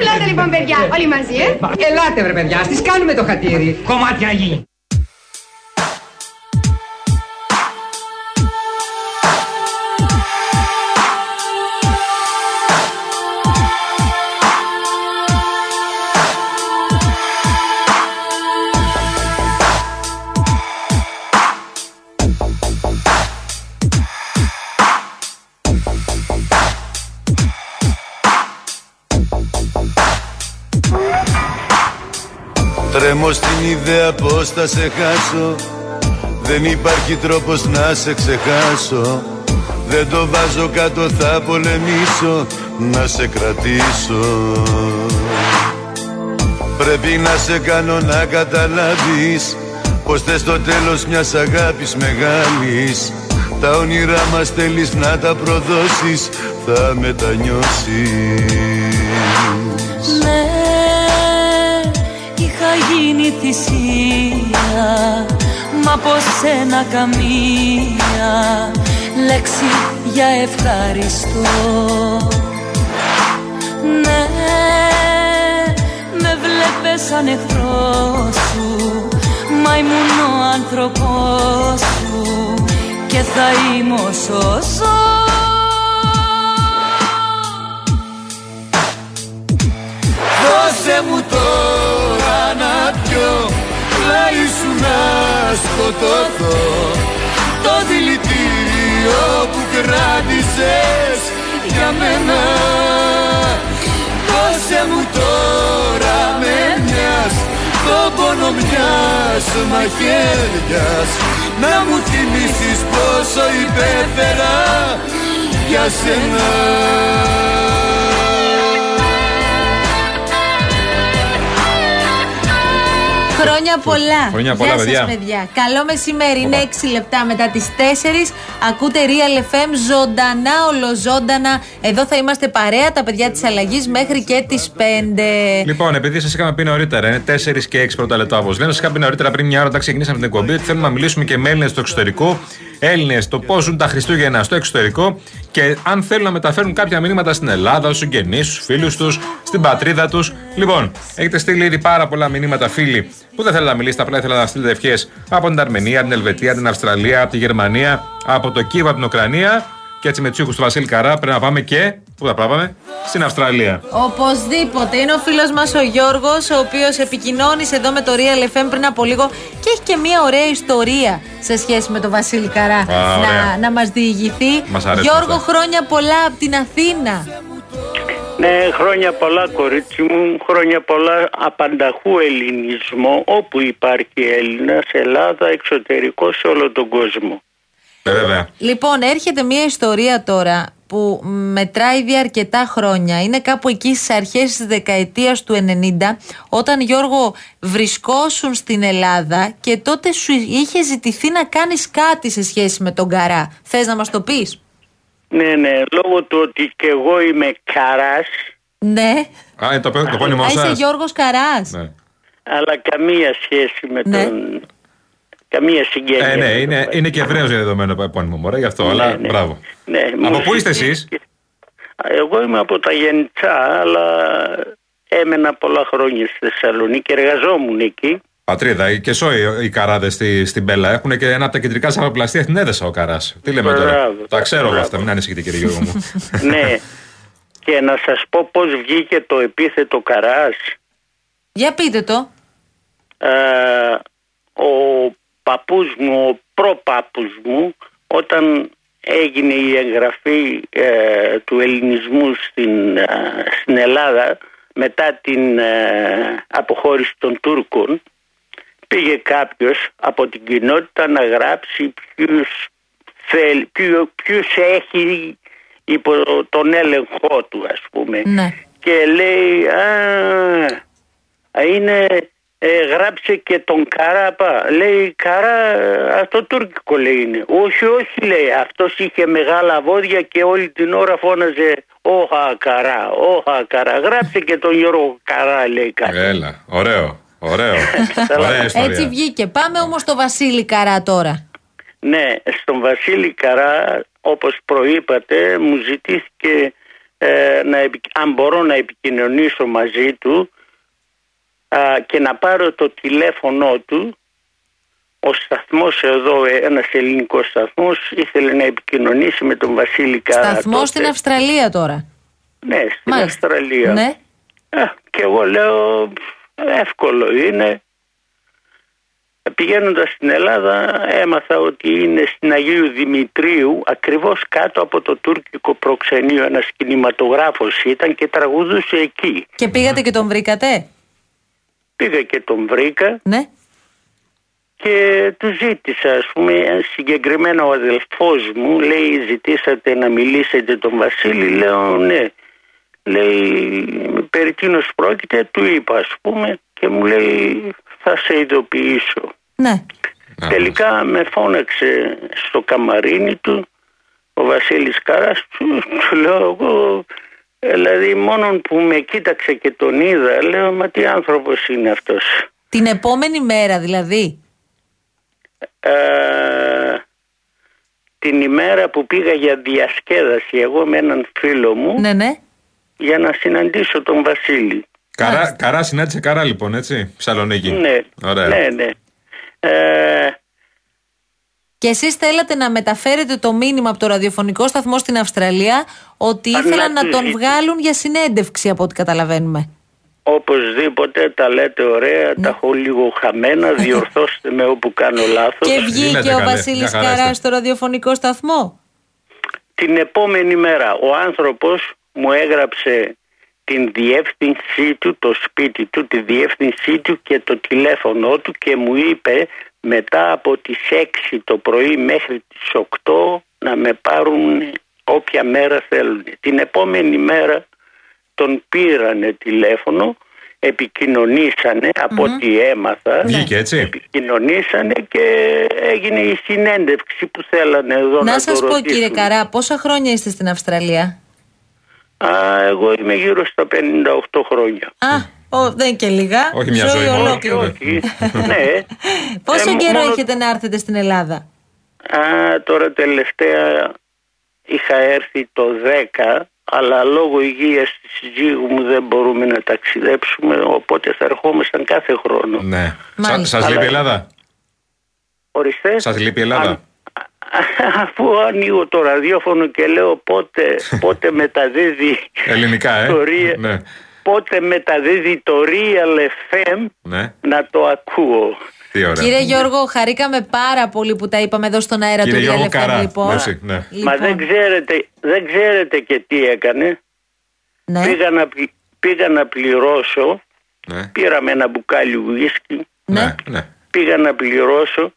Ελάτε λοιπόν παιδιά, όλοι μαζί, ε. Ελάτε βρε παιδιά, στις κάνουμε το χατήρι. Κομμάτια γη. Πως θα σε χάσω; Δεν υπάρχει τρόπος να σε ξεχάσω. Δεν το βάζω κάτω θα πολεμήσω. Να σε κρατήσω. Πρέπει να σε κάνω να καταλάβεις Πως θες το τέλος μιας αγάπης μεγάλης. Τα όνειρά μας θέλεις να τα προδώσεις Θα μετανιώσεις γίνει θυσία Μα από σένα καμία λέξη για ευχαριστώ. Ναι, με βλέπες σαν εχθρό σου Μα ήμουν ο άνθρωπός σου Και θα είμαι όσο ζω Δώσε μου τώρα να πιω Πλάι σου να σκοτωθώ. Το δηλητήριο που κράτησες για μένα. Δώσε μου τώρα με μιας Το πόνο μιας μαχαίριας Να μου θυμίσεις πόσο υπέφερα για σένα Χρόνια πολλά. Χρόνια πολλά, Γεια σας, παιδιά. παιδιά. Καλό μεσημέρι. Είναι Οπα. 6 λεπτά μετά τις 4. Ακούτε Real FM ζωντανά, ολοζώντανα. Εδώ θα είμαστε παρέα, τα παιδιά της αλλαγής μέχρι και τις 5. Λοιπόν, επειδή σας είχαμε πει νωρίτερα, είναι 4 και 6 πρώτα λεπτά όπως λένε, σας είχα πει νωρίτερα πριν μια ώρα όταν ξεκινήσαμε την εκπομπή ότι θέλουμε να μιλήσουμε και με Έλληνες στο εξωτερικό. Έλληνες το πώς ζουν τα Χριστούγεννα στο εξωτερικό και αν θέλουν να μεταφέρουν κάποια μηνύματα στην Ελλάδα, στους συγγενείς, στους φίλους τους, στην πατρίδα τους. Λοιπόν, έχετε στείλει ήδη πάρα πολλά μηνύματα, φίλοι, που δεν θέλετε να μιλήσετε, απλά ήθελα να στείλετε ευχές από την Αρμενία, την Ελβετία, την Αυστραλία, από τη Γερμανία, από το Κίεβο, από την Ουκρανία. Και έτσι με τους ήχους του Βασίλη Καρά πρέπει να πάμε και. Πού θα πάμε, στην Αυστραλία. Οπωσδήποτε. Είναι ο φίλος μας ο Γιώργος, ο οποίος επικοινώνησε εδώ με το Real FM πριν από λίγο και έχει και μια ωραία ιστορία σε σχέση με τον Βασίλη Καρά Α, ωραία. να, να μας διηγηθεί. Μας αρέσουν Γιώργο, αυτά. χρόνια πολλά από την Αθήνα. Ναι, χρόνια πολλά κορίτσι μου, χρόνια πολλά απανταχού ελληνισμό, όπου υπάρχει Έλληνας, Ελλάδα, εξωτερικό σε όλο τον κόσμο. Ε, βέβαια. Λοιπόν, έρχεται μια ιστορία τώρα που μετράει ήδη αρκετά χρόνια. Είναι κάπου εκεί στις αρχές της δεκαετίας του 90 όταν Γιώργο βρισκόσουν στην Ελλάδα και τότε σου είχε ζητηθεί να κάνεις κάτι σε σχέση με τον Καρά. Θες να μας το πεις; Ναι, ναι, λόγω του ότι και εγώ είμαι καράς, Ναι. Α, είναι το, το πόνιμο Α, είσαι σας. Γιώργος Καράς. Ναι. αλλά καμία σχέση με Ναι. τον... Καμία συγγένεια. Ε, ναι, με είναι, τον- είναι και ευρέως διαδεδομένο το επώνυμο μωρέ, γι' αυτό, αλλά ναι. μπράβο. Ναι, Από μου πού είστε ζητήθηκε- εσείς, Εγώ είμαι από τα Γενιτσά, αλλά έμενα πολλά χρόνια στη Θεσσαλονίκη, εργαζόμουν εκεί. Πατρίδα, και σόι οι καράδες στη, στην Μπέλα έχουν και ένα από τα κεντρικά σαραπλαστεία στην Έδεσα ο Καράς. Τι λέμε τώρα; Μπράβο, Τα ξέρω εγώ μπράβο. αυτά, μην ανησυχείτε κύριε Γιώργο μου. ναι. Και να σας πω πώς βγήκε το επίθετο Καράς. Για πείτε το. Ε, ο παππούς μου, ο προπάππους μου, όταν έγινε η εγγραφή ε, του ελληνισμού στην, ε, στην Ελλάδα μετά την ε, αποχώρηση των Τούρκων πήγε κάποιος από την κοινότητα να γράψει ποιους, θέλ, ποιο- ποιους έχει υπό τον έλεγχό του ας πούμε. Ναι. και λέει α, α, είναι ε, γράψε και τον Καράπα λέει Καρά αυτό τουρκικό λέει είναι όχι όχι λέει αυτός είχε μεγάλα βόδια και όλη την ώρα φώναζε όχα Καρά όχα Καρά γράψε και τον Γιώργο Καρά λέει κάτι Έλα, ωραίο, ωραίο. Ωραία ιστορία. Έτσι βγήκε. Πάμε όμως στο Βασίλη Καρά τώρα. Ναι, στον Βασίλη Καρά, όπως προείπατε, μου ζητήθηκε ε, να, επι- αν μπορώ να επικοινωνήσω μαζί του α, και να πάρω το τηλέφωνο του ο σταθμός εδώ, ε, ένας ελληνικός σταθμός ήθελε να επικοινωνήσει με τον Βασίλη Καρά Σταθμός τότε. στην Αυστραλία τώρα. Ναι, στην Μάλιστα. Αυστραλία. Ναι. Ε, και εγώ λέω εύκολο είναι. Πηγαίνοντας στην Ελλάδα έμαθα ότι είναι στην Αγίου Δημητρίου ακριβώς κάτω από το τουρκικό προξενείο ένας κινηματογράφος ήταν και τραγουδούσε εκεί. Και πήγατε και τον βρήκατε; Πήγα και τον βρήκα Ναι. και του ζήτησα ας πούμε συγκεκριμένα ο αδελφός μου λέει ζητήσατε να μιλήσετε τον Βασίλη λέω ναι λέει περί τίνος πρόκειται του είπα ας πούμε και μου λέει θα σε ειδοποιήσω Ναι. τελικά με φώναξε στο καμαρίνι του ο Βασίλης Καράς του, του λέω εγώ δηλαδή μόνον που με κοίταξε και τον είδα λέω μα τι άνθρωπος είναι αυτός Την επόμενη μέρα δηλαδή. Ε, την ημέρα που πήγα για διασκέδαση εγώ με έναν φίλο μου Ναι, ναι. Για να συναντήσω τον Βασίλη. Καρά, καρά συνάντησε καρά λοιπόν, έτσι. Ψαλονίκη. Ναι, Ωραία. ναι, ναι. Ε, Και εσείς θέλατε να μεταφέρετε το μήνυμα από το ραδιοφωνικό σταθμό στην Αυστραλία ότι Α, ήθελαν να να τους τον ζη- βγάλουν για συνέντευξη από ό,τι καταλαβαίνουμε. οπωσδήποτε τα λέτε ωραία, τα έχω λίγο χαμένα, διορθώστε με όπου κάνω λάθος. Και βγήκε Γίνετε ο καλέ. Μια Βασίλης χαρά Καράς είστε. στο ραδιοφωνικό σταθμό. Την επόμενη μέρα ο άνθρωπος μου έγραψε την διεύθυνσή του, το σπίτι του, τη διεύθυνσή του και το τηλέφωνο του και μου είπε μετά από τις 6 το πρωί μέχρι τις 8 να με πάρουν όποια μέρα θέλουν. Την επόμενη μέρα τον πήρανε τηλέφωνο, επικοινωνήσανε από ό,τι έμαθα. Βγήκε έτσι. Επικοινωνήσανε και έγινε η συνέντευξη που θέλανε εδώ να, Να σας το πω ρωτήσουν. κύριε Καρά, πόσα χρόνια είστε στην Αυστραλία; Α, εγώ είμαι γύρω στα 58 χρόνια. Α, ο, δεν και λίγα. Όχι μια ζωή μόνο. ολόκληρη. Όχι, ναι. Πόσο Ε, καιρό μόνο- έχετε να έρθετε στην Ελλάδα; Α, τώρα τελευταία είχα έρθει το 10, αλλά λόγω υγείας της συζύγου μου δεν μπορούμε να ταξιδέψουμε, οπότε θα ερχόμασταν κάθε χρόνο. Ναι. Μάλιστα. Σας λείπει η Αλλά- Ελλάδα; Ορίστε. Σας λείπει η Ελλάδα; Αν- αφού ανοίγω το ραδιόφωνο και λέω πότε, πότε μεταδίδει Ελληνικά, ε. το Real- Ναι. πότε μεταδίδει το Real FM Ναι. να το ακούω. Τι ωραία. Κύριε Γιώργο, χαρήκαμε πάρα πολύ που τα είπαμε εδώ στον αέρα Κύριε του Γιώργο Real FM, Καρά, λοιπόν. έτσι, ναι. Μα Λοιπόν, δεν ξέρετε, δεν ξέρετε και τι έκανε. ναι. Πήγα, να, πλη- πήγα να πληρώσω, Ναι. πήραμε ένα μπουκάλι ουίσκι, Ναι. Ναι. ναι. πήγα να πληρώσω,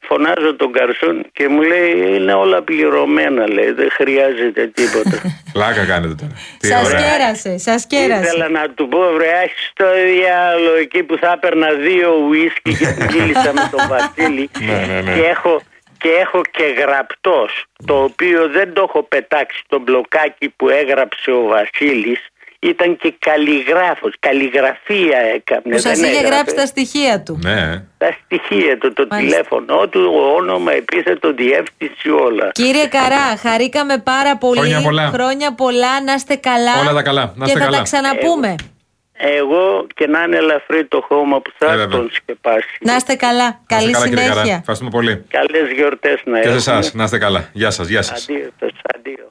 φωνάζω τον καρσόν και μου λέει είναι όλα πληρωμένα λέει, δεν χρειάζεται τίποτα. Πλάκα κάνετε τώρα. Τι Σας ωραία. κέρασε, σας κέρασε. Ήθελα να του πω βρε έχεις το διάλογο εκεί που θα έπαιρνα δύο ουίσκι και μίλησα με τον Βασίλη Ναι, ναι, ναι. και έχω και έχω και γραπτός το οποίο δεν το έχω πετάξει το μπλοκάκι που έγραψε ο Βασίλης ήταν και καλλιγράφος, καλλιγραφία έκανε. Που σας δεν είχε έγραφε. γράψει τα στοιχεία του. Ναι. Τα στοιχεία του, το Μάλιστα. τηλέφωνο του, όνομα, επίθετο, διεύθυνση, όλα. Κύριε Καρά, χαρήκαμε πάρα πολύ. Χρόνια πολλά. Χρόνια πολλά, να είστε καλά. Όλα τα καλά, να και είστε θα καλά. τα ξαναπούμε. Εγώ και να είναι ελαφρύ το χώμα που Ε, θα βέβαια. τον σκεπάσει. Να είστε καλά. Να είστε Καλή καλά, κύριε Καρά. συνέχεια. Ευχαριστούμε πολύ. Καλές γιορτές να Και σε έχουμε. εσάς, να είστε καλά. Γεια σας, γεια σας. Αντίο, αντίο.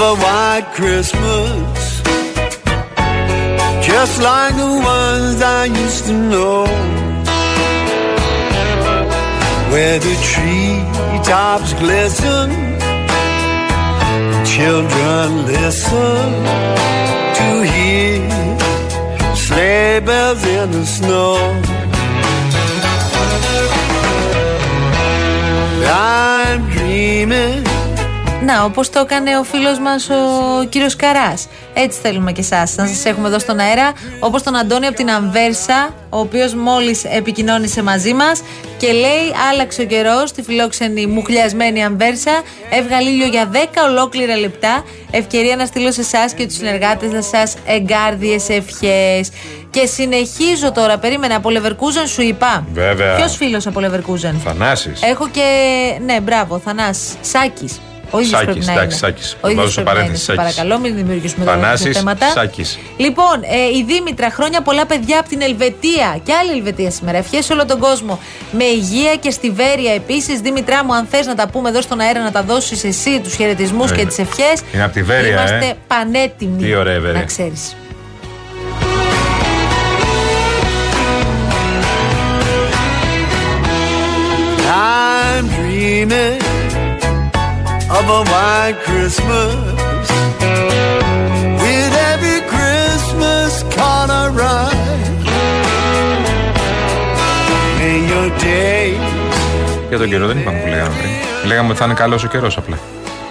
Of a white Christmas, just like the ones I used to know, where the treetops glisten, children listen to hear sleigh bells in the snow. I'm dreaming Να, όπως το έκανε ο φίλος μας ο κύριος Καράς. Έτσι θέλουμε και εσάς να σας έχουμε εδώ στον αέρα. Όπως τον Αντώνη από την Αμβέρσα, ο οποίος μόλις επικοινώνησε μαζί μας και λέει: Άλλαξε ο καιρός στη φιλόξενη μουχλιασμένη Αμβέρσα. Έβγαλε ήλιο για 10 ολόκληρα λεπτά. Ευκαιρία να στείλω σε εσάς και τους συνεργάτες να σας εγκάρδιες ευχές. Και συνεχίζω τώρα. Περίμενα από Leverkusen σου είπα. Βέβαια. Ποιος φίλος από Leverkusen. Θανάσης. Έχω και. Ναι, μπράβο, Θανάσης. Σάκης. Ο ίδιος Σάκης, πρέπει να εντάξει, είναι. Σάκης. Ο ίδιος Βάζω πρέπει να είναι. παρένθεση, Σε Σάκης. Παρακαλώ, μην δημιουργήσουμε τώρα Θανάσης, τέτοια θέματα. Σάκης. Λοιπόν, ε, η Δήμητρα, χρόνια πολλά παιδιά από την Ελβετία και άλλη Ελβετία σήμερα. Ευχές σε όλο τον κόσμο. Με υγεία και στη Βέρεια επίσης. Δήμητρά μου, αν θες να τα πούμε εδώ στον αέρα, να τα δώσεις εσύ τους χαιρετισμούς Ε, και τις ευχές. είναι απ' τη Βέρεια, Είμαστε ε. πανέτοιμοι. Τι ωραία η Βέρεια. Να ξέρεις. I'm dreaming of a white Christmas with every Christmas card I write. May your days Για τον καιρό δεν είπαμε που λέγαμε πριν. Λέγαμε ότι θα είναι καλός ο καιρός απλά.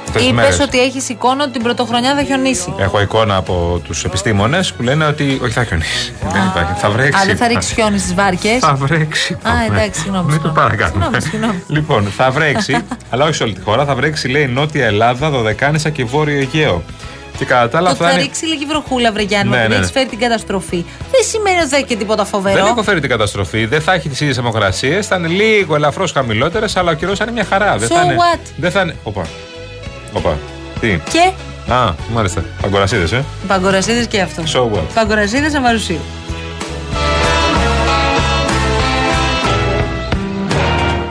Αυτές τις Είπες μέρες. ότι έχεις εικόνα ότι την πρωτοχρονιά θα χιονίσει. Έχω εικόνα από τους επιστήμονες που λένε ότι όχι θα χιονίσει. δεν υπάρχει. Θα βρέξει. Α, δεν θα ρίξεις χιόνι στις βάρκες. Θα βρέξει. Α, εντάξει, συγγνώμη, Μην το συγγνώμη. παρακάνουμε. Συγγνώμη, συγγνώμη. Λοιπόν, θα βρέξει, αλλά όχι σε όλη τη χώρα. Θα βρέξει, λέει, Νότια Ελλάδα, Δωδεκάνησα και Βόρειο Αιγαίο. Και κατά τα άλλα Το θα ότι θα είναι. ρίξει λίγη βροχούλα, Βρεγιάννη, Ναι, ότι ναι, έχει ναι. φέρει την καταστροφή. Δεν σημαίνει ότι θα έχει και τίποτα φοβερό. Δεν έχω φέρει την καταστροφή. Δεν θα έχει τις ίδιες θερμοκρασίες. Θα είναι λίγο ελαφρώς χαμηλότερες, αλλά ο καιρός θα είναι μια χαρά. Δεν So θα είναι. what? Δεν θα είναι. Οπα. Οπα. Τι; Και; Α, μάλιστα. Παγκορασίδες, ε. παγκορασίδες και αυτό. So what; Παγκορασίδες αμαρουσίου.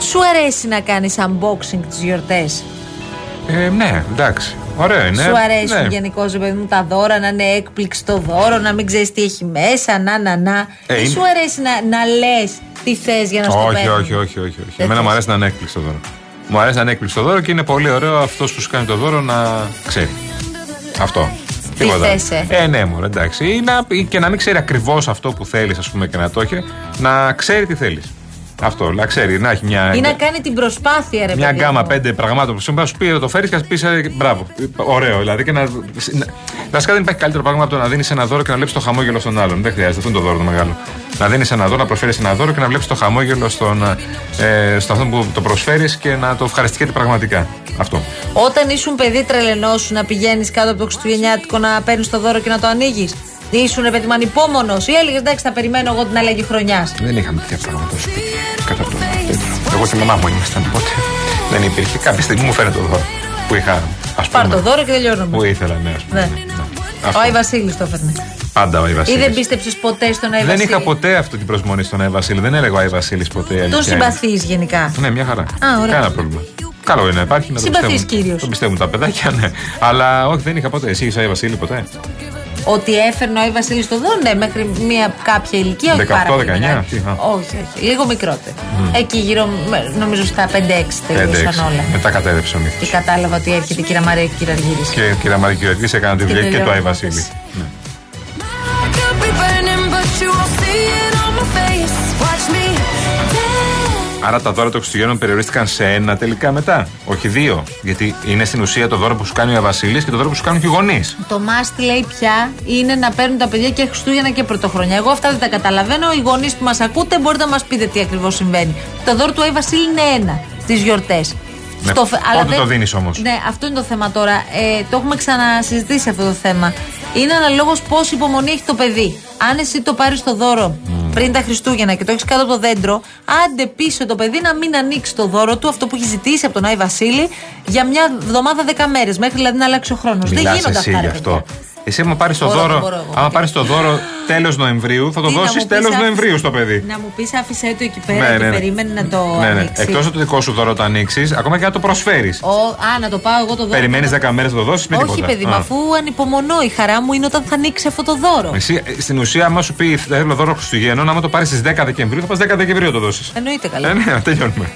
Σου αρέσει να κάνεις unboxing τις γιορτές; Ε, ναι, εντάξει. Ωραίο είναι. Σου αρέσουν ναι. γενικώ, ρε παιδί μου, τα δώρα να είναι έκπληξη το δώρο, να μην ξέρεις τι έχει μέσα, να, να, να. Ε, Ή είναι- σου αρέσει να, να λες τι θες για να στο Όχι, παίρνουν; όχι, όχι, όχι. όχι. Δεν Εμένα μου θες. αρέσει να είναι έκπληξη το δώρο. Μου αρέσει να είναι έκπληξη το δώρο και είναι πολύ ωραίο αυτός που σου κάνει το δώρο να ξέρει. Αυτό. Τι θες, ε; Ε, ναι, μου εντάξει. Ή να, ή και να μην ξέρει ακριβώς αυτό που θέλεις, ας πούμε, και να το έχει, να ξέρει τι θέλεις. Αυτό, να ξέρει, να έχει μια. Ή να κάνει την προσπάθεια, ρε Μια παιδί γκάμα μου. πέντε πραγμάτων που σήμερα σου πει να το φέρεις και να σου πεις ε, μπράβο. Ωραίο, δηλαδή. Και να, να, βασικά δεν υπάρχει καλύτερο πράγμα από το να δίνεις ένα δώρο και να βλέπεις το χαμόγελο στον άλλον. Δεν χρειάζεται, αυτό είναι το δώρο το μεγάλο. Να δίνεις ένα δώρο, να προσφέρεις ένα δώρο και να βλέπεις το χαμόγελο στον, ε, στον αυτόν που το προσφέρεις και να το ευχαριστηκέται πραγματικά. Αυτό. Όταν ήσουν παιδί, τρελαινόσου να πηγαίνεις κάτω από το Χριστουγεννιάτικο να παίρνεις το δώρο και να το ανοίγεις; Ήσουν ρε παιδί μου ανυπόμονος ή έλεγες εντάξει, θα περιμένω εγώ την αλλαγή χρονιάς. Δεν είχαμε τέτοια πράγματα στο σπίτι. Κατά το Εγώ και η μαμά μου ήμασταν τότε. Δεν υπήρχε. Κάποια στιγμή μου φαίνεται το δώρο που είχα. Ας Πάρ πούμε, το δώρο και τελειώνουμε. Που ήθελα, ναι, ας πούμε. Ναι. ναι, ναι. Ο Αυτό. Άι Βασίλης το έφερνε. Πάντα ο Άι Ή Βασίλης. δεν πίστεψες ποτέ στον Άι Δεν Βασίλη; είχα ποτέ αυτή την προσμονή στον Άι Βασίλη. Δεν έλεγα ο Άι Βασίλης ποτέ. αλήθεια Τον είναι. συμπαθείς γενικά; Ναι, μια χαρά. ωραία. Κανένα πρόβλημα. Καλό είναι να υπάρχει να το Συμπαθής πιστεύουν. κύριος. Το πιστεύουν τα παιδάκια, ναι. Αλλά όχι, δεν είχα ποτέ. Εσύ είχε Άι Βασίλη ποτέ; Ότι έφερνε ο Άι Βασίλης το δώρο, ναι, μέχρι μια κάποια ηλικία, όχι 18, πάρα πολύ 19, μεγάλη. τι, α. Όχι, όχι. Λίγο μικρότερο. Εκεί γύρω, με- νομίζω στα 5-6 τελείωσαν 5-6. όλα. Μετά κατέδεψε ο Και μύθο. κατάλαβα ότι έρχεται η κυρία Μαρία και η κυρία Αργύρης. Και η κυρία Μαρική Γεωργή έκανα τη Και δουλειά και του Άι τελειώνω Βασίλη. Άρα τα δώρα των Χριστουγέννων περιορίστηκαν σε ένα τελικά μετά. Όχι δύο. Γιατί είναι στην ουσία το δώρο που σου κάνει ο Βασίλης και το δώρο που σου κάνουν και οι γονείς. Το must λέει πια είναι να παίρνουν τα παιδιά και Χριστούγεννα και Πρωτοχρονιά. Εγώ αυτά δεν τα καταλαβαίνω. Οι γονείς που μας ακούτε μπορείτε να μας πείτε τι ακριβώς συμβαίνει. Το δώρο του Άι Βασίλη είναι ένα στις γιορτές. Ναι, πότε το δίνεις όμως; Ναι, αυτό είναι το θέμα τώρα. Ε, το έχουμε ξανασυζητήσει αυτό το θέμα. Είναι αναλόγως πόση υπομονή έχει το παιδί. Αν εσύ το πάρεις το δώρο πριν τα Χριστούγεννα και το έχεις κάτω από το δέντρο, άντε πίσω το παιδί να μην ανοίξει το δώρο του, αυτό που έχει ζητήσει από τον Άι Βασίλη, για μια εβδομάδα δέκα μέρες. Μέχρι δηλαδή να αλλάξει ο χρόνος. Δεν Μιλάς γίνονται εσύ αυτά. γι' ρε αυτό. Παιδιά. Εσύ, άμα πάρεις το Μπορώ, δώρο, μπορώ εγώ. άμα πάρεις το δώρο τέλος Νοεμβρίου, θα το Τι, να δώσεις μου πεις, τέλος άφησε- Νοεμβρίου στο παιδί. Να μου πεις, άφησε το εκεί πέρα και περίμενε να το ναι, ναι. ανοίξει. Εκτός από το δικό σου δώρο το ανοίξεις, ακόμα και να το προσφέρεις. Ο, α, να το πάω εγώ το δώρο. Περιμένεις 10 μέρες να το δώσεις, μην Όχι, τίποτα. παιδί, Α. μα αφού ανυπομονώ. Η χαρά μου είναι όταν θα ανοίξει αυτό το δώρο. Εσύ, ε, στην ουσία, άμα σου πει θέλω δώρο Χριστουγέννων, άμα το πάρεις στις 10 Δεκεμβρίου, θα πας 10 Δεκεμβρίου να το δώσεις. Εννοείται καλά. Ε, ναι, τελειώνουμε.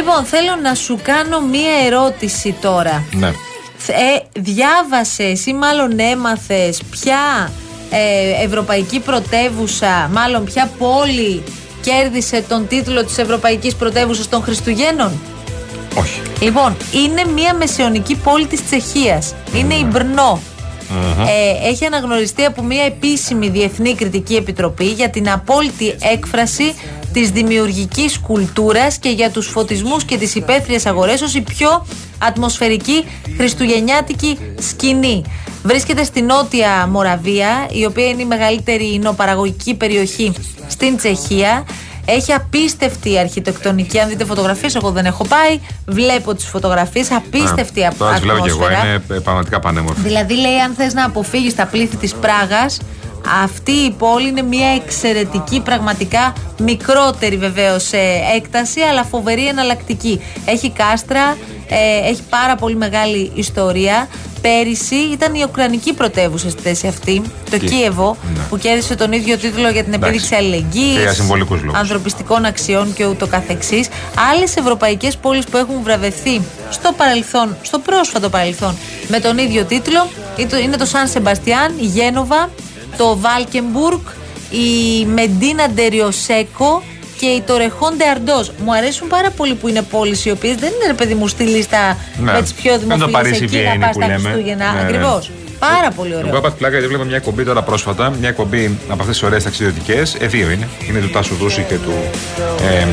Λοιπόν, θέλω να σου κάνω μία ερώτηση τώρα. Ναι. Ε, διάβασες ή μάλλον έμαθες ποια ε, ευρωπαϊκή πρωτεύουσα, μάλλον ποια πόλη κέρδισε τον τίτλο της Ευρωπαϊκής Πρωτεύουσας των Χριστουγέννων; Όχι. Λοιπόν, είναι μια μεσαιωνική πόλη της Τσεχίας. Είναι η Μπρνό. Ε, έχει αναγνωριστεί από μια επίσημη διεθνή κριτική επιτροπή για την απόλυτη έκφραση της δημιουργικής κουλτούρας και για τους φωτισμούς και τις υπαίθριες αγορές ως η πιο ατμοσφαιρική χριστουγεννιάτικη σκηνή. Βρίσκεται στη Νότια Μοραβία, η οποία είναι η μεγαλύτερη υνοπαραγωγική περιοχή στην Τσεχία. Έχει απίστευτη αρχιτεκτονική. Αν δείτε φωτογραφίες, εγώ δεν έχω πάει. Βλέπω τις φωτογραφίες. Απίστευτη Α, Τώρα τις βλέπω και εγώ. ατμόσφαιρα. Είναι ε, πραγματικά πανέμορφη. Δηλαδή λέει αν θες να αποφύγεις τα πλήθη της Πράγας αυτή η πόλη είναι μια εξαιρετική πραγματικά μικρότερη βεβαίως σε έκταση αλλά φοβερή εναλλακτική. Έχει κάστρα, ε, έχει πάρα πολύ μεγάλη ιστορία. Πέρυσι ήταν η Ουκρανική πρωτεύουσα στη θέση αυτή, το Κι- Κίεβο, ναι. που κέρδισε τον ίδιο τίτλο για την Εντάξει. επίδειξη αλληλεγγύης, Και για συμβολικούς λόγους. ανθρωπιστικών αξιών και ούτω καθεξής. Άλλες ευρωπαϊκές πόλεις που έχουν βραβευθεί στο παρελθόν, στο πρόσφατο παρελθόν, με τον ίδιο τίτλο είναι το- είναι το Σαν Σεμπαστιάν, η Γένοβα, το Βάλκεμπουργκ, η Μεντίνα Ντεριοσέκο και η Τορεχόντε Αρντό. Μου αρέσουν πάρα πολύ που είναι πόλεις οι οποίες δεν είναι ρε παιδί μου στη λίστα Ναι. με τι πιο Δεν το δημοφιλεί Παρίσι εκεί να Βιέννη πας που τα λέμε. Χριστούγεννα. Ναι, ναι. Ακριβώς. Πάρα πολύ Εγώ ωραίο. έπαθα πλάκα γιατί βλέπα μια εκπομπή τώρα πρόσφατα. Μια εκπομπή από αυτές τις ωραίες ταξιδιωτικές. Ε, δύο είναι. Είναι του Τάσου Δούση και του ε,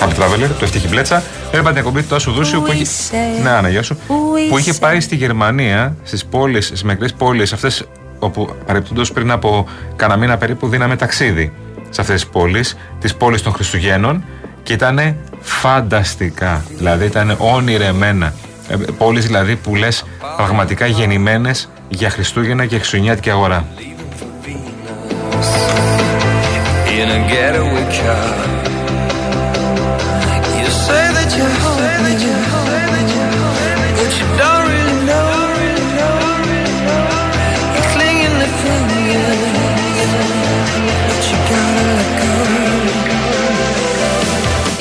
Happy Traveler, του Ευτύχη Μπλέτσα. Έβλεπα την εκπομπή του Τάσου Δούση Πού που, έχει, είσαι; ναι, Άννα, γεια σου. Πού που είχε είσαι; πάει στη Γερμανία, στις πόλεις, στις μικρές πόλεις, αυτές όπου παρεπτόντως πριν από κανένα μήνα περίπου δίναμε ταξίδι σε αυτές τις πόλεις, τις πόλεις των Χριστουγέννων και ήταν φανταστικά. Δηλαδή ήταν όνειρεμένα. Ε, πόλεις δηλαδή που λες πραγματικά γεννημένες για Χριστούγεννα και Χριστουγεννιάτικη αγορά. in a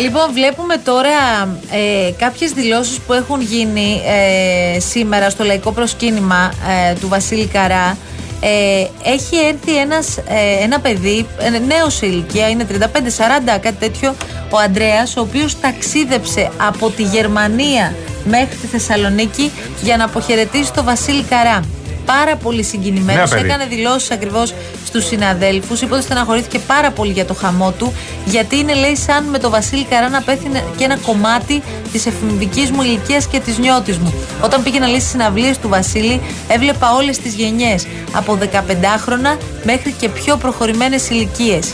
Λοιπόν, βλέπουμε τώρα ε, κάποιες δηλώσεις που έχουν γίνει ε, σήμερα στο λαϊκό προσκύνημα ε, του Βασίλη Καρά. Ε, έχει έρθει ένας, ε, ένα παιδί, ε, νέος σε ηλικία, είναι 35-40, κάτι τέτοιο, ο Ανδρέας, ο οποίος ταξίδεψε από τη Γερμανία μέχρι τη Θεσσαλονίκη για να αποχαιρετήσει τον Βασίλη Καρά. Πάρα πολύ συγκινημένος. Νέα παιδί. Έκανε δηλώσεις ακριβώς στους συναδέλφους. Είπε ότι στεναχωρήθηκε πάρα πολύ για το χαμό του, γιατί είναι, λέει, σαν με το Βασίλη Καρά να πέθει και ένα κομμάτι της εφημιστική μου ηλικίας και της νιώτης μου. Όταν πήγε να λύσει συναυλίες του Βασίλη, έβλεπα όλες τις γενιές, από 15χρονα μέχρι και πιο προχωρημένες ηλικίες.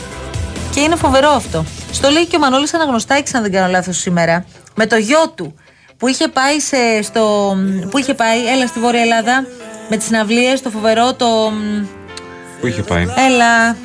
Και είναι φοβερό αυτό. Στο λέει και ο Μανώλης Αναγνωστάκης, αν δεν κάνω λάθος σήμερα, με το γιο του που είχε πάει, σε, στο, που είχε πάει έλα στη Βόρεια Ελλάδα με τις συναυλίες, το φοβερό, το... Πού είχε πάει; Έλα,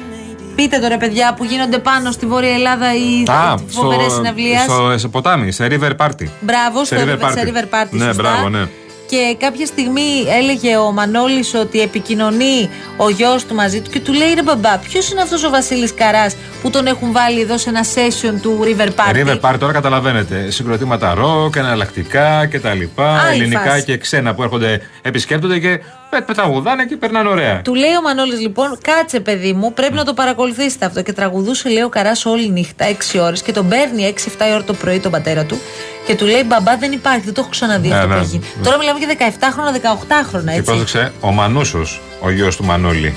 πείτε τώρα παιδιά που γίνονται πάνω στη Βόρεια Ελλάδα οι Α, φοβερές συναυλίες. στο, σε ποτάμι, σε River Party. Μπράβο, σε στο River Party. σε River Party. Ναι, σωστά. μπράβο, ναι. Και κάποια στιγμή έλεγε ο Μανώλης ότι επικοινωνεί ο γιος του μαζί του και του λέει ρε μπαμπά, ποιος είναι αυτός ο Βασίλης Καράς που τον έχουν βάλει εδώ σε ένα session του River Party; River Party τώρα καταλαβαίνετε. Συγκροτήματα ροκ, εναλλακτικά κτλ. Άλλη Ελληνικά φάση. και ξένα που έρχονται, επισκέπτονται και πε- πεταγουδάνε και περνάνε ωραία. Του λέει ο Μανώλης λοιπόν, κάτσε παιδί μου, πρέπει να το παρακολουθήσετε αυτό. Και τραγουδούσε, λέει ο Καράς όλη νύχτα, 6 ώρες και τον παίρνει 6-7 ώρα το πρωί τον πατέρα του και του λέει Μπαμπά δεν υπάρχει, δεν το έχω ξαναδεί Ναι, αυτό ναι. που έχει. Τώρα μιλάμε για 17χρονα, 18χρονα Και έτσι. πρόσεξε, ο Μανούσος, ο γιος του Μανώλη.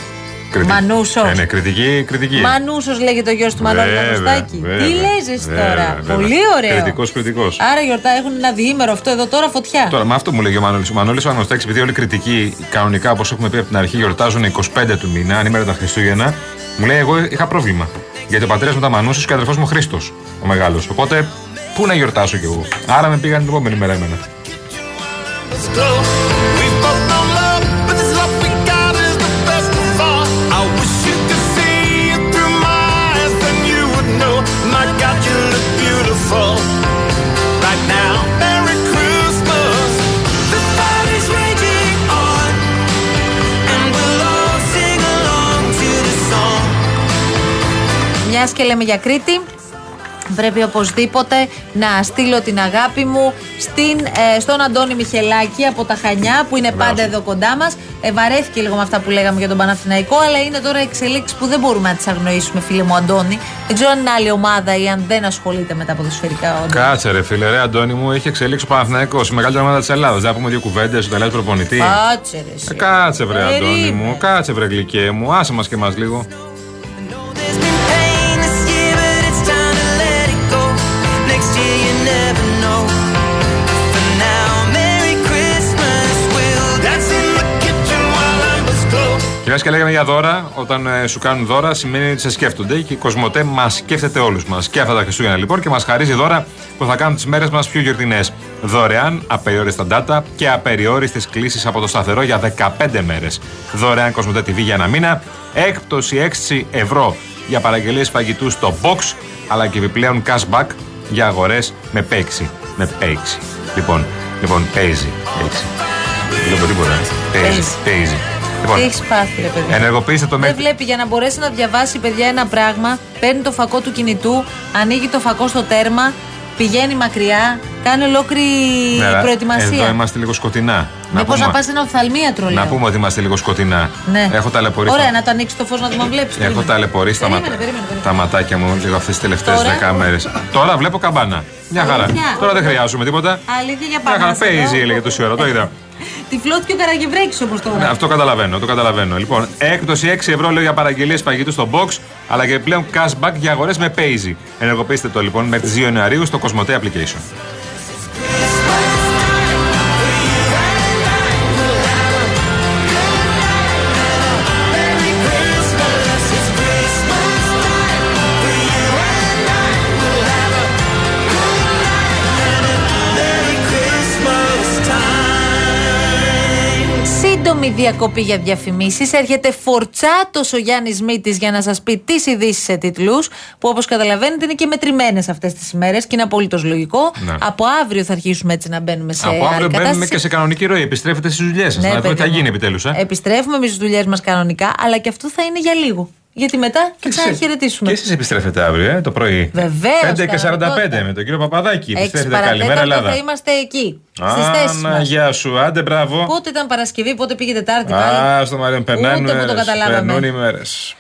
Κριτική. Μανούσος. Ε, ναι, κριτική, κριτική. Μανούσος λέγεται ο γιος του Μανώλη Βέβαια, Αναγνωστάκη. βέβαια, Τι λες εσύ βέβαια, τώρα; βέβαια. Πολύ ωραίο. Κριτικός, κριτικός. Άρα γιορτά έχουν ένα διήμερο αυτό εδώ τώρα φωτιά. Τώρα, με αυτό μου λέγει ο Μανώλης. Ο Μανώλης ο Αναγνωστάκη, επειδή όλοι οι κριτικοί κανονικά, όπως έχουμε πει από την αρχή, γιορτάζουν 25 του μήνα, ανήμερα τα Χριστούγεννα, μου λέει: Εγώ είχα πρόβλημα. Γιατί ο πατέρας μου ήταν Μανούσος και ο αδερφός μου Χρήστος, ο μεγάλος. Οπότε, πού να γιορτάσω κι εγώ; Άρα με πήγαν την επόμενη μέρα εμένα. Μιας και λέμε για Κρήτη, Πρέπει οπωσδήποτε να στείλω την αγάπη μου στην, ε, στον Αντώνη Μιχελάκη από τα Χανιά που είναι πάντα εδώ κοντά μας. Ε, βαρέθηκε λίγο με αυτά που λέγαμε για τον Παναθηναϊκό, αλλά είναι τώρα εξελίξεις που δεν μπορούμε να τις αγνοήσουμε, φίλε μου Αντώνη. Δεν ξέρω αν είναι άλλη ομάδα ή αν δεν ασχολείται με τα ποδοσφαιρικά. ο Αντώνης. Κάτσε ρε φίλε, ρε Αντώνη μου, έχει εξελίξει ο Παναθηναϊκός, η μεγαλύτερη ομάδα της Ελλάδας. Δεν πούμε δύο κουβέντες, ο τελειάζει προπονητή. Κάτσε ρε. εσύ. Ε, κάτσε βρε Αντώνη Περίμενε. μου, κάτσε βρε γλυκέ μου, άσε μας και μας λίγο. Και μια και λέγαμε για δώρα, όταν ε, σου κάνουν δώρα σημαίνει ότι σε σκέφτονται και η Κοσμοτέ μας σκέφτεται όλους μας. Και αυτά τα Χριστούγεννα λοιπόν και μας χαρίζει δώρα που θα κάνουν τις μέρες μας πιο γιορτινές. Δωρεάν, απεριόριστα data και απεριόριστες κλήσει από το σταθερό για 15 μέρες. Δωρεάν Κοσμοτέ TV για ένα μήνα. Έκπτωση 6 ευρώ για παραγγελίες φαγητού στο box, αλλά και επιπλέον cashback για αγορές με παίξη. Με παίξη. Λοιπόν, λοιπόν, παίζει. Παίζει. Δεν λέω τίποτα. Παίζει. Παίζει. Παίζει. Λοιπόν, Τι έχεις πάθει, ρε παιδί. Ενεργοποιήστε το Δεν μέχρι. βλέπει για να μπορέσει να διαβάσει, παιδιά, ένα πράγμα. Παίρνει το φακό του κινητού, ανοίγει το φακό στο τέρμα, πηγαίνει μακριά, κάνει ολόκληρη Ναι, αλλά προετοιμασία. Εδώ είμαστε λίγο σκοτεινά. Μήπως να πας σε ένα οφθαλμίατρο, λέω. να πούμε ότι είμαστε λίγο σκοτεινά. Ναι. Έχω ταλαιπωρήσει. Ωραία, να το ανοίξεις το φως να το βλέπεις. Έχω ταλαιπωρήσει τα, Περίμενε, ματα- περίμενε, περίμενε. τα ματάκια μου λίγο αυτές τις τελευταίες Τώρα; δέκα μέρες. Τώρα βλέπω καμπάνα. Μια χαρά. Αλήθεια; Τώρα δεν χρειάζομαι τίποτα. Αλήθεια για Μια χαρά. πάνω. Παίζει, έλεγε τόση ώρα. Το είδα. Τυφλώθηκε ο Καραγευρέκης όμως τώρα. Ναι, αυτό καταλαβαίνω, το καταλαβαίνω. Λοιπόν, έκπτωση 6 ευρώ λέω για παραγγελίες φαγητού στο box, αλλά και πλέον cashback για αγορές με Paisy. Ενεργοποιήστε το λοιπόν μέχρι τις 2 Ιανουαρίου στο Cosmote Application. Σύντομη διακοπή για διαφημίσεις. Έρχεται φορτσάτος ο Γιάννης Μήτης για να σας πει τις ειδήσεις σε τίτλους, που όπως καταλαβαίνετε είναι και μετρημένες αυτές τις ημέρες και είναι απολύτως λογικό. Ναι. Από αύριο θα αρχίσουμε έτσι να μπαίνουμε σε Από αύριο άλλη μπαίνουμε κατάσταση. και σε κανονική ροή. Επιστρέφετε στις δουλειές σας. Ναι, να δούμε τι παιδί θα μου. γίνει επιτέλους. Ε. Επιστρέφουμε εμείς στις δουλειές μας κανονικά, αλλά και αυτό θα είναι για λίγο. Γιατί μετά θα εσείς- ξαναχαιρετήσουμε. Και εσείς επιστρέφετε αύριο, ε, το πρωί. Βεβαίως, 5 και 45 κανονικότητα. με τον κύριο Παπαδάκη. Έξι Επιστρέφετε. Καλημέρα, παρατέταρτο Ελλάδα. θα είμαστε εκεί. Στις θέσεις Άνα, μας. γεια σου. Άντε, μπράβο. Πότε ήταν Παρασκευή, πότε πήγε Τετάρτη πάλι. Α, στο Μαριόν, περνάνε Ούτε που το ημέρες, καταλάβαμε. Περνούν οι μέρες.